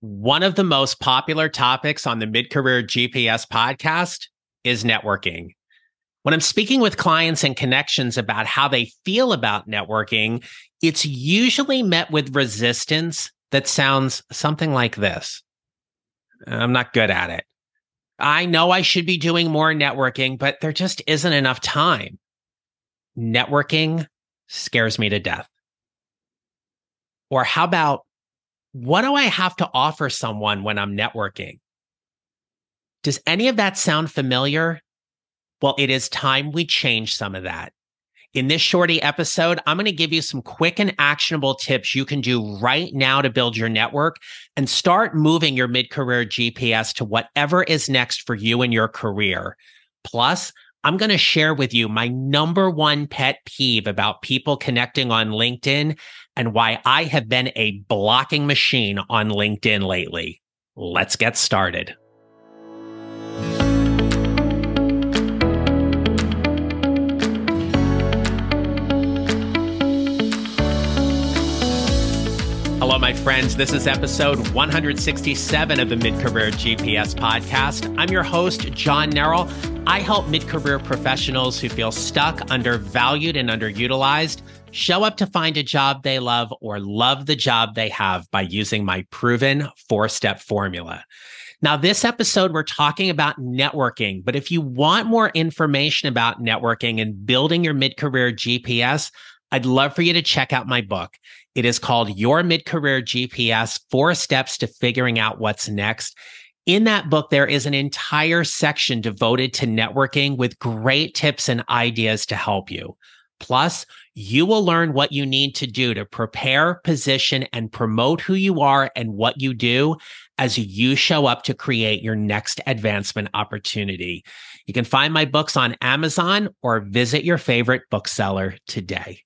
One of the most popular topics on the Mid Career GPS podcast is networking. When I'm speaking with clients and connections about how they feel about networking, it's usually met with resistance that sounds something like this I'm not good at it. I know I should be doing more networking, but there just isn't enough time. Networking scares me to death. Or how about what do I have to offer someone when I'm networking? Does any of that sound familiar? Well, it is time we change some of that. In this shorty episode, I'm going to give you some quick and actionable tips you can do right now to build your network and start moving your mid career GPS to whatever is next for you in your career. Plus, I'm going to share with you my number one pet peeve about people connecting on LinkedIn and why I have been a blocking machine on LinkedIn lately. Let's get started. Hello, my friends. This is episode 167 of the Mid Career GPS podcast. I'm your host, John Neral. I help mid career professionals who feel stuck, undervalued, and underutilized show up to find a job they love or love the job they have by using my proven four step formula. Now, this episode, we're talking about networking, but if you want more information about networking and building your mid career GPS, I'd love for you to check out my book. It is called Your Mid Career GPS Four Steps to Figuring Out What's Next. In that book, there is an entire section devoted to networking with great tips and ideas to help you. Plus, you will learn what you need to do to prepare, position, and promote who you are and what you do as you show up to create your next advancement opportunity. You can find my books on Amazon or visit your favorite bookseller today.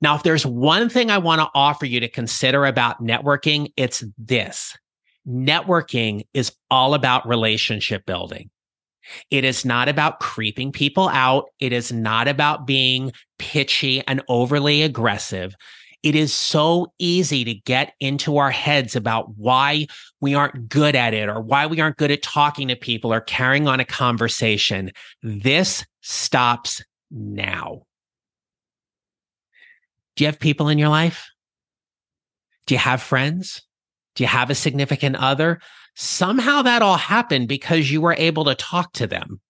Now, if there's one thing I want to offer you to consider about networking, it's this networking is all about relationship building. It is not about creeping people out. It is not about being pitchy and overly aggressive. It is so easy to get into our heads about why we aren't good at it or why we aren't good at talking to people or carrying on a conversation. This stops now. Do you have people in your life? Do you have friends? Do you have a significant other? Somehow that all happened because you were able to talk to them.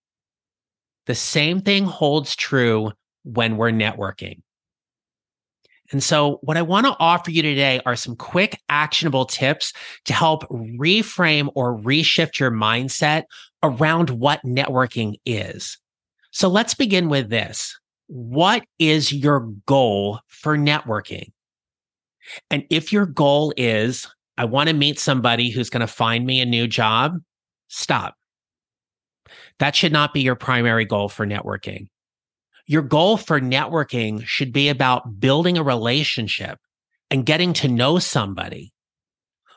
The same thing holds true when we're networking. And so, what I want to offer you today are some quick, actionable tips to help reframe or reshift your mindset around what networking is. So, let's begin with this what is your goal for networking? And if your goal is, I want to meet somebody who's going to find me a new job, stop. That should not be your primary goal for networking. Your goal for networking should be about building a relationship and getting to know somebody,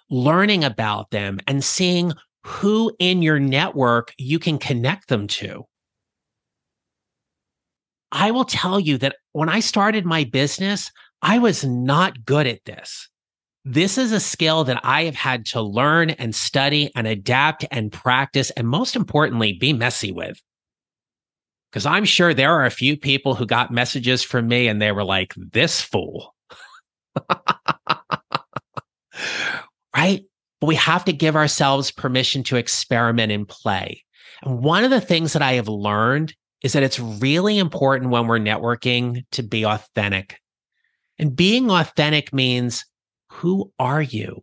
learning about them and seeing who in your network you can connect them to. I will tell you that when I started my business, I was not good at this. This is a skill that I have had to learn and study and adapt and practice, and most importantly, be messy with. Because I'm sure there are a few people who got messages from me and they were like, this fool. right? But we have to give ourselves permission to experiment and play. And one of the things that I have learned is that it's really important when we're networking to be authentic. And being authentic means who are you?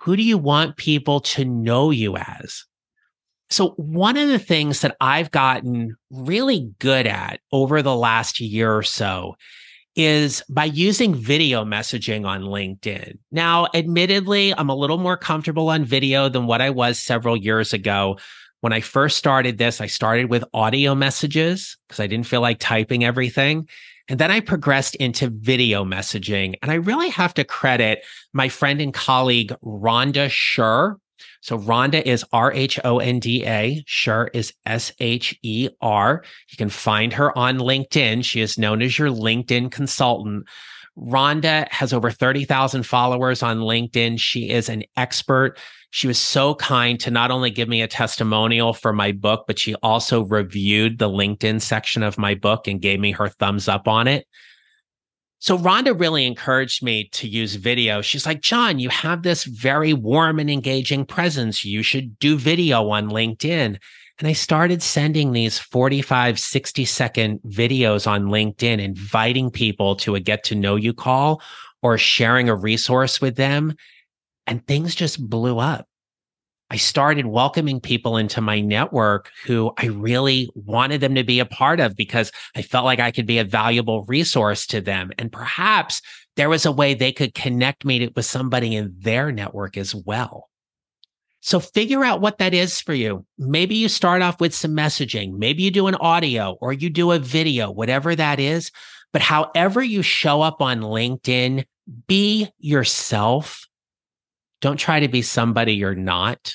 Who do you want people to know you as? So, one of the things that I've gotten really good at over the last year or so is by using video messaging on LinkedIn. Now, admittedly, I'm a little more comfortable on video than what I was several years ago, when I first started this, I started with audio messages because I didn't feel like typing everything. And then I progressed into video messaging. And I really have to credit my friend and colleague, Rhonda Sher. So Rhonda is R H O N D A. Sher is S H E R. You can find her on LinkedIn. She is known as your LinkedIn consultant. Rhonda has over 30,000 followers on LinkedIn. She is an expert. She was so kind to not only give me a testimonial for my book, but she also reviewed the LinkedIn section of my book and gave me her thumbs up on it. So Rhonda really encouraged me to use video. She's like, John, you have this very warm and engaging presence. You should do video on LinkedIn. And I started sending these 45, 60 second videos on LinkedIn, inviting people to a get to know you call or sharing a resource with them. And things just blew up. I started welcoming people into my network who I really wanted them to be a part of because I felt like I could be a valuable resource to them. And perhaps there was a way they could connect me to, with somebody in their network as well. So figure out what that is for you. Maybe you start off with some messaging. Maybe you do an audio or you do a video, whatever that is. But however you show up on LinkedIn, be yourself. Don't try to be somebody you're not.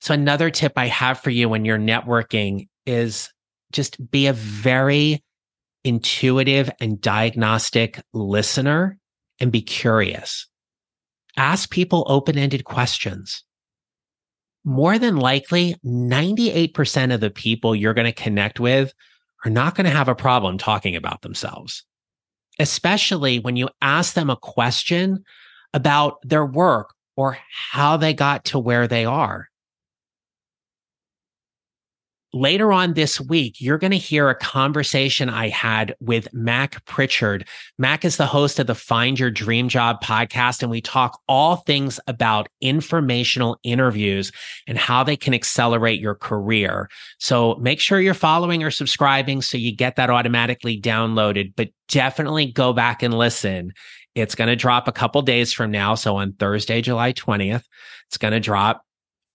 So another tip I have for you when you're networking is just be a very intuitive and diagnostic listener and be curious. Ask people open ended questions more than likely 98% of the people you're going to connect with are not going to have a problem talking about themselves, especially when you ask them a question about their work or how they got to where they are later on this week, you're going to hear a conversation I had with Mac Prichard. Mac is the host of the Find Your Dream Job podcast, and we talk all things about informational interviews and how they can accelerate your career. So make sure you're following or subscribing so you get that automatically downloaded, but definitely go back and listen. It's going to drop a couple days from now. So on Thursday, July 20th, it's going to drop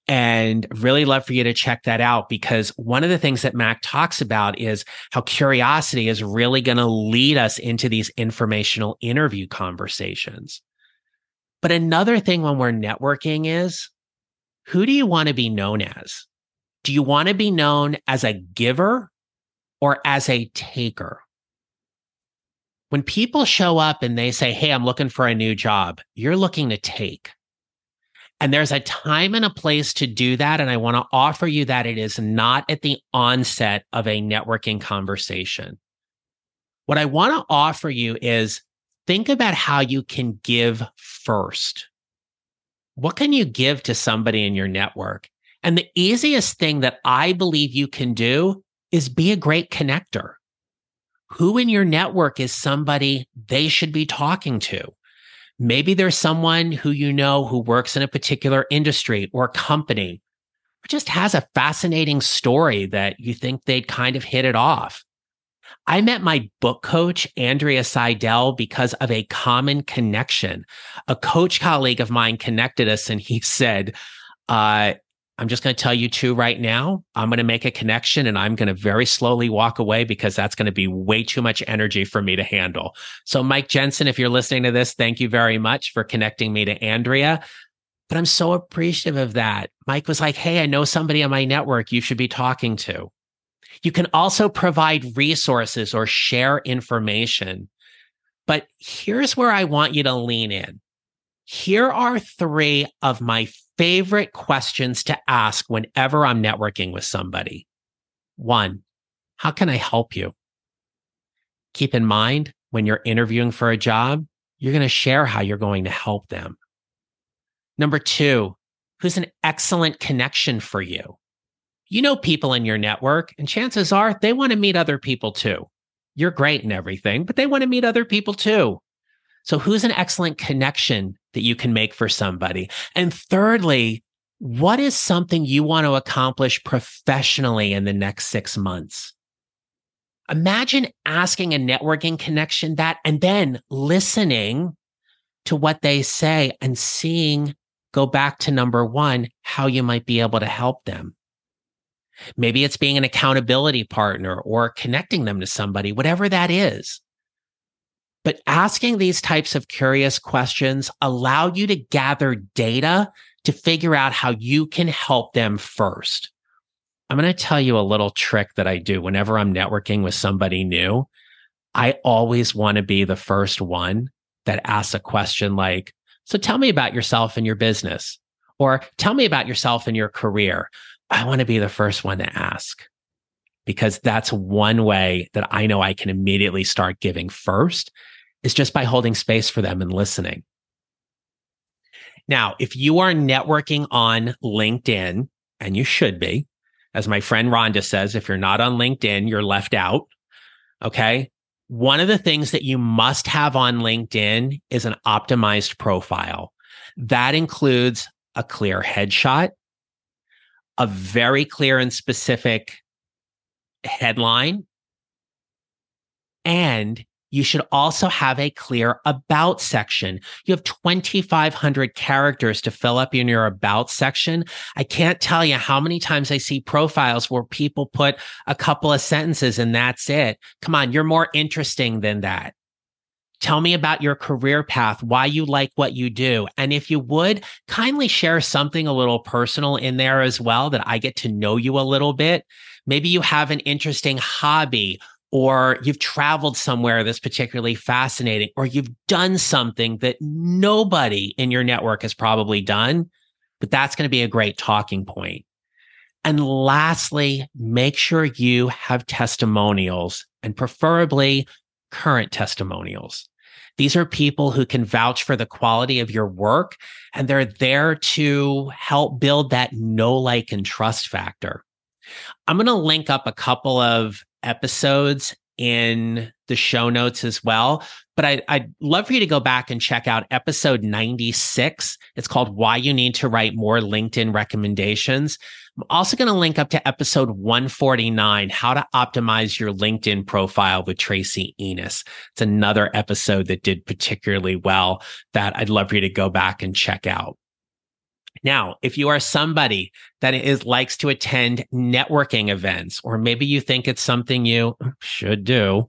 and really love for you to check that out because one of the things that Mac talks about is how curiosity is really going to lead us into these informational interview conversations. But another thing when we're networking is who do you want to be known as? Do you want to be known as a giver or as a taker? When people show up and they say, Hey, I'm looking for a new job, you're looking to take. And there's a time and a place to do that. And I want to offer you that it is not at the onset of a networking conversation. What I want to offer you is think about how you can give first. What can you give to somebody in your network? And the easiest thing that I believe you can do is be a great connector. Who in your network is somebody they should be talking to? Maybe there's someone who you know who works in a particular industry or company or just has a fascinating story that you think they'd kind of hit it off. I met my book coach, Andrea Seydel, because of a common connection. A coach colleague of mine connected us and he said, uh, I'm just going to tell you two right now. I'm going to make a connection and I'm going to very slowly walk away because that's going to be way too much energy for me to handle. So, Mike Jensen, if you're listening to this, thank you very much for connecting me to Andrea. But I'm so appreciative of that. Mike was like, Hey, I know somebody on my network you should be talking to. You can also provide resources or share information. But here's where I want you to lean in. Here are three of my favorite questions to ask whenever I'm networking with somebody. One, how can I help you? Keep in mind when you're interviewing for a job, you're going to share how you're going to help them. Number two, who's an excellent connection for you? You know people in your network, and chances are they want to meet other people too. You're great and everything, but they want to meet other people too. So, who's an excellent connection that you can make for somebody? And thirdly, what is something you want to accomplish professionally in the next six months? Imagine asking a networking connection that and then listening to what they say and seeing go back to number one, how you might be able to help them. Maybe it's being an accountability partner or connecting them to somebody, whatever that is. But asking these types of curious questions allow you to gather data to figure out how you can help them first. I'm going to tell you a little trick that I do whenever I'm networking with somebody new. I always want to be the first one that asks a question like, So tell me about yourself and your business, or tell me about yourself and your career. I want to be the first one to ask because that's one way that I know I can immediately start giving first is just by holding space for them and listening. Now, if you are networking on LinkedIn, and you should be, as my friend Rhonda says, if you're not on LinkedIn, you're left out. Okay. One of the things that you must have on LinkedIn is an optimized profile. That includes a clear headshot, a very clear and specific headline, and you should also have a clear about section. You have 2,500 characters to fill up in your about section. I can't tell you how many times I see profiles where people put a couple of sentences and that's it. Come on, you're more interesting than that. Tell me about your career path, why you like what you do. And if you would, kindly share something a little personal in there as well that I get to know you a little bit. Maybe you have an interesting hobby or you've traveled somewhere that's particularly fascinating, or you've done something that nobody in your network has probably done, but that's going to be a great talking point. And lastly, make sure you have testimonials and preferably current testimonials. These are people who can vouch for the quality of your work and they're there to help build that know, like, and trust factor. I'm going to link up a couple of episodes in the show notes as well. But I, I'd love for you to go back and check out episode 96. It's called Why You Need to Write More LinkedIn Recommendations. I'm also going to link up to episode 149, How to Optimize Your LinkedIn Profile with Tracy Enos. It's another episode that did particularly well that I'd love for you to go back and check out. Now, if you are somebody that is likes to attend networking events, or maybe you think it's something you should do,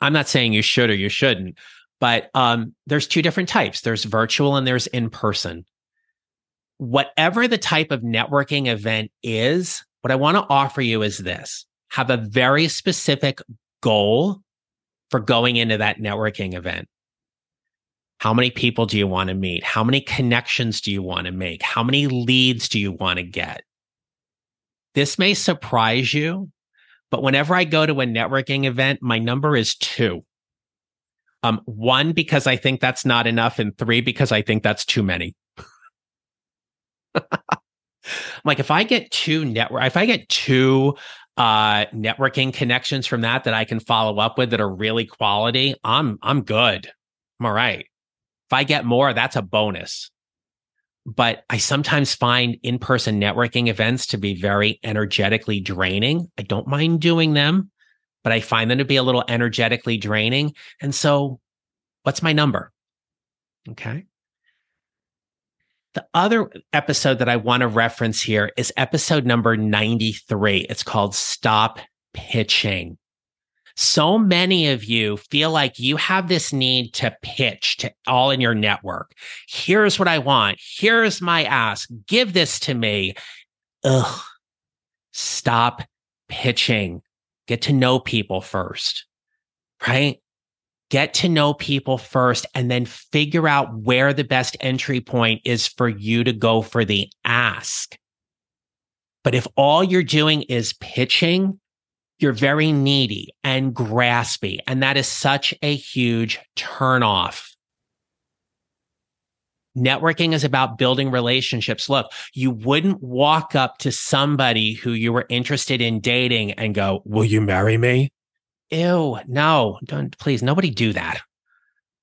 I'm not saying you should or you shouldn't, but um, there's two different types. There's virtual and there's in person. Whatever the type of networking event is, what I want to offer you is this: have a very specific goal for going into that networking event. How many people do you want to meet? How many connections do you want to make? How many leads do you want to get? This may surprise you, but whenever I go to a networking event, my number is two. Um, one, because I think that's not enough, and three, because I think that's too many. like if I get two network, if I get two uh networking connections from that that I can follow up with that are really quality, I'm I'm good. I'm all right. I get more, that's a bonus. But I sometimes find in person networking events to be very energetically draining. I don't mind doing them, but I find them to be a little energetically draining. And so, what's my number? Okay. The other episode that I want to reference here is episode number 93. It's called Stop Pitching so many of you feel like you have this need to pitch to all in your network. Here's what I want. Here's my ask. Give this to me. Ugh. Stop pitching. Get to know people first, right? Get to know people first and then figure out where the best entry point is for you to go for the ask. But if all you're doing is pitching, you're very needy and graspy. And that is such a huge turnoff. Networking is about building relationships. Look, you wouldn't walk up to somebody who you were interested in dating and go, Will you marry me? Ew, no, don't please, nobody do that.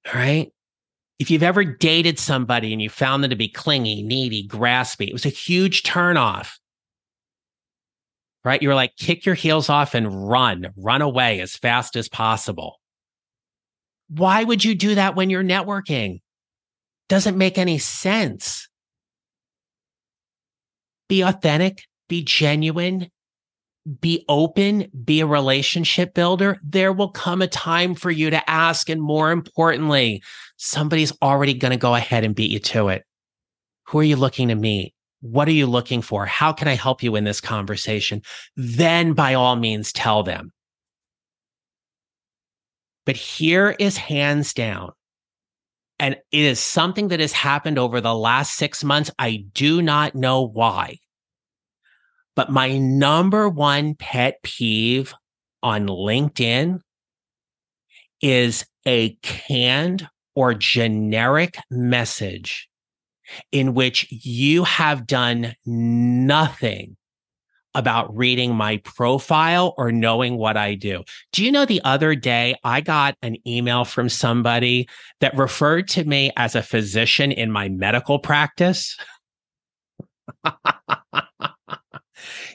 All right. If you've ever dated somebody and you found them to be clingy, needy, graspy, it was a huge turnoff right? You're like, kick your heels off and run, run away as fast as possible. Why would you do that when you're networking? Doesn't make any sense. Be authentic, be genuine, be open, be a relationship builder. There will come a time for you to ask. And more importantly, somebody's already going to go ahead and beat you to it. Who are you looking to meet? What are you looking for? How can I help you in this conversation? Then by all means, tell them. But here is hands down. And it is something that has happened over the last six months. I do not know why. But my number one pet peeve on LinkedIn is a canned or generic message in which you have done nothing about reading my profile or knowing what I do. Do you know the other day I got an email from somebody that referred to me as a physician in my medical practice?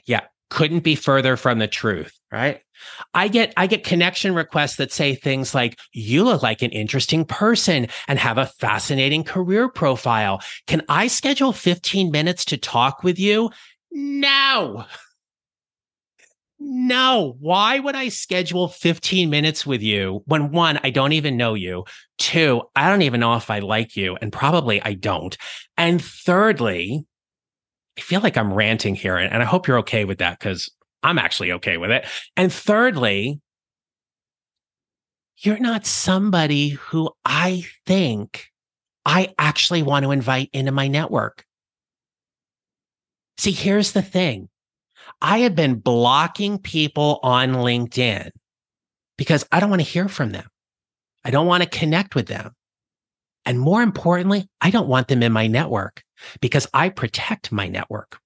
yeah, couldn't be further from the truth, right? I get I get connection requests that say things like you look like an interesting person and have a fascinating career profile. Can I schedule 15 minutes to talk with you? No. No, why would I schedule 15 minutes with you when one, I don't even know you. Two, I don't even know if I like you. And probably I don't. And thirdly, I feel like I'm ranting here and I hope you're okay with that because I'm actually okay with it. And thirdly, you're not somebody who I think I actually want to invite into my network. See, here's the thing I have been blocking people on LinkedIn because I don't want to hear from them. I don't want to connect with them. And more importantly, I don't want them in my network because I protect my network.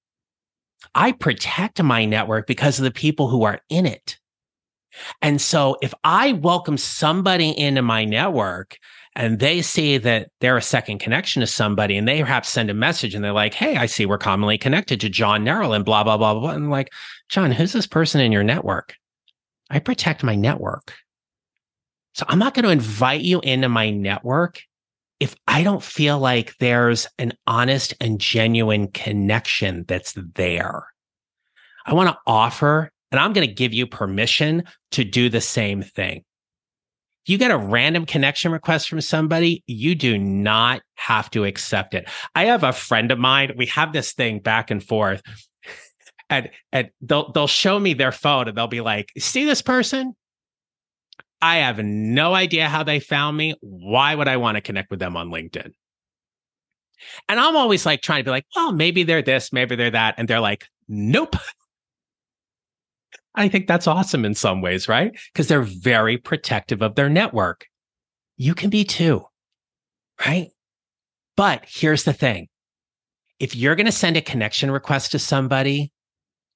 I protect my network because of the people who are in it. And so if I welcome somebody into my network and they see that they're a second connection to somebody and they perhaps send a message and they're like, Hey, I see we're commonly connected to John Neral and blah, blah, blah, blah. And like, John, who's this person in your network? I protect my network. So I'm not going to invite you into my network if I don't feel like there's an honest and genuine connection that's there. I want to offer and I'm going to give you permission to do the same thing you get a random connection request from somebody, you do not have to accept it. I have a friend of mine, we have this thing back and forth. And, and they'll they'll show me their phone and they'll be like, see this person? I have no idea how they found me. Why would I want to connect with them on LinkedIn? And I'm always like trying to be like, well, maybe they're this, maybe they're that. And they're like, nope, I think that's awesome in some ways, right? Because they're very protective of their network. You can be too, right? But here's the thing if you're going to send a connection request to somebody,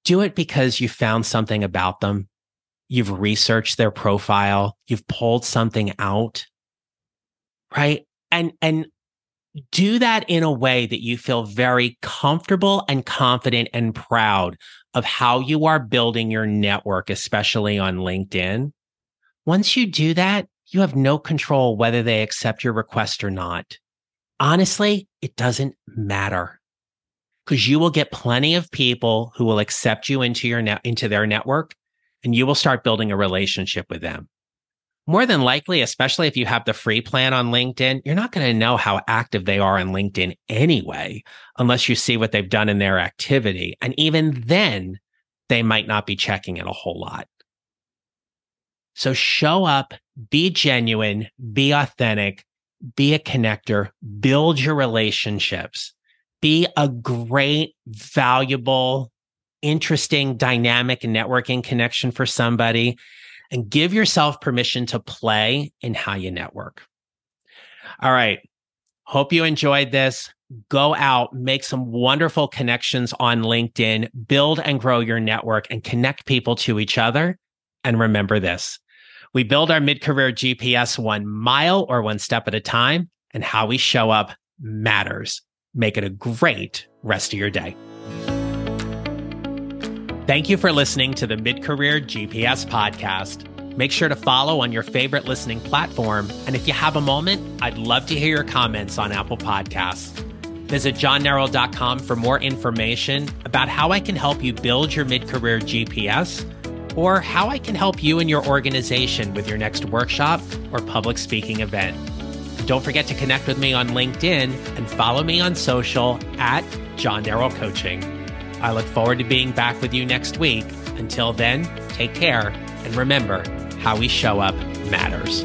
do it because you found something about them. You've researched their profile. You've pulled something out, right? And, and do that in a way that you feel very comfortable and confident and proud of how you are building your network, especially on LinkedIn. Once you do that, you have no control whether they accept your request or not. Honestly, it doesn't matter because you will get plenty of people who will accept you into your net, into their network and you will start building a relationship with them more than likely, especially if you have the free plan on LinkedIn, you're not going to know how active they are on LinkedIn anyway, unless you see what they've done in their activity. And even then, they might not be checking it a whole lot. So show up, be genuine, be authentic, be a connector, build your relationships, be a great, valuable, interesting, dynamic networking connection for somebody and give yourself permission to play in how you network. All right. Hope you enjoyed this. Go out, make some wonderful connections on LinkedIn, build and grow your network and connect people to each other. And remember this we build our mid career GPS one mile or one step at a time, and how we show up matters. Make it a great rest of your day. Thank you for listening to the Mid Career GPS podcast. Make sure to follow on your favorite listening platform. And if you have a moment, I'd love to hear your comments on Apple Podcasts. Visit johnneral.com for more information about how I can help you build your mid career GPS or how I can help you and your organization with your next workshop or public speaking event. Don't forget to connect with me on LinkedIn and follow me on social at John Coaching. I look forward to being back with you next week. Until then, take care and remember how we show up matters.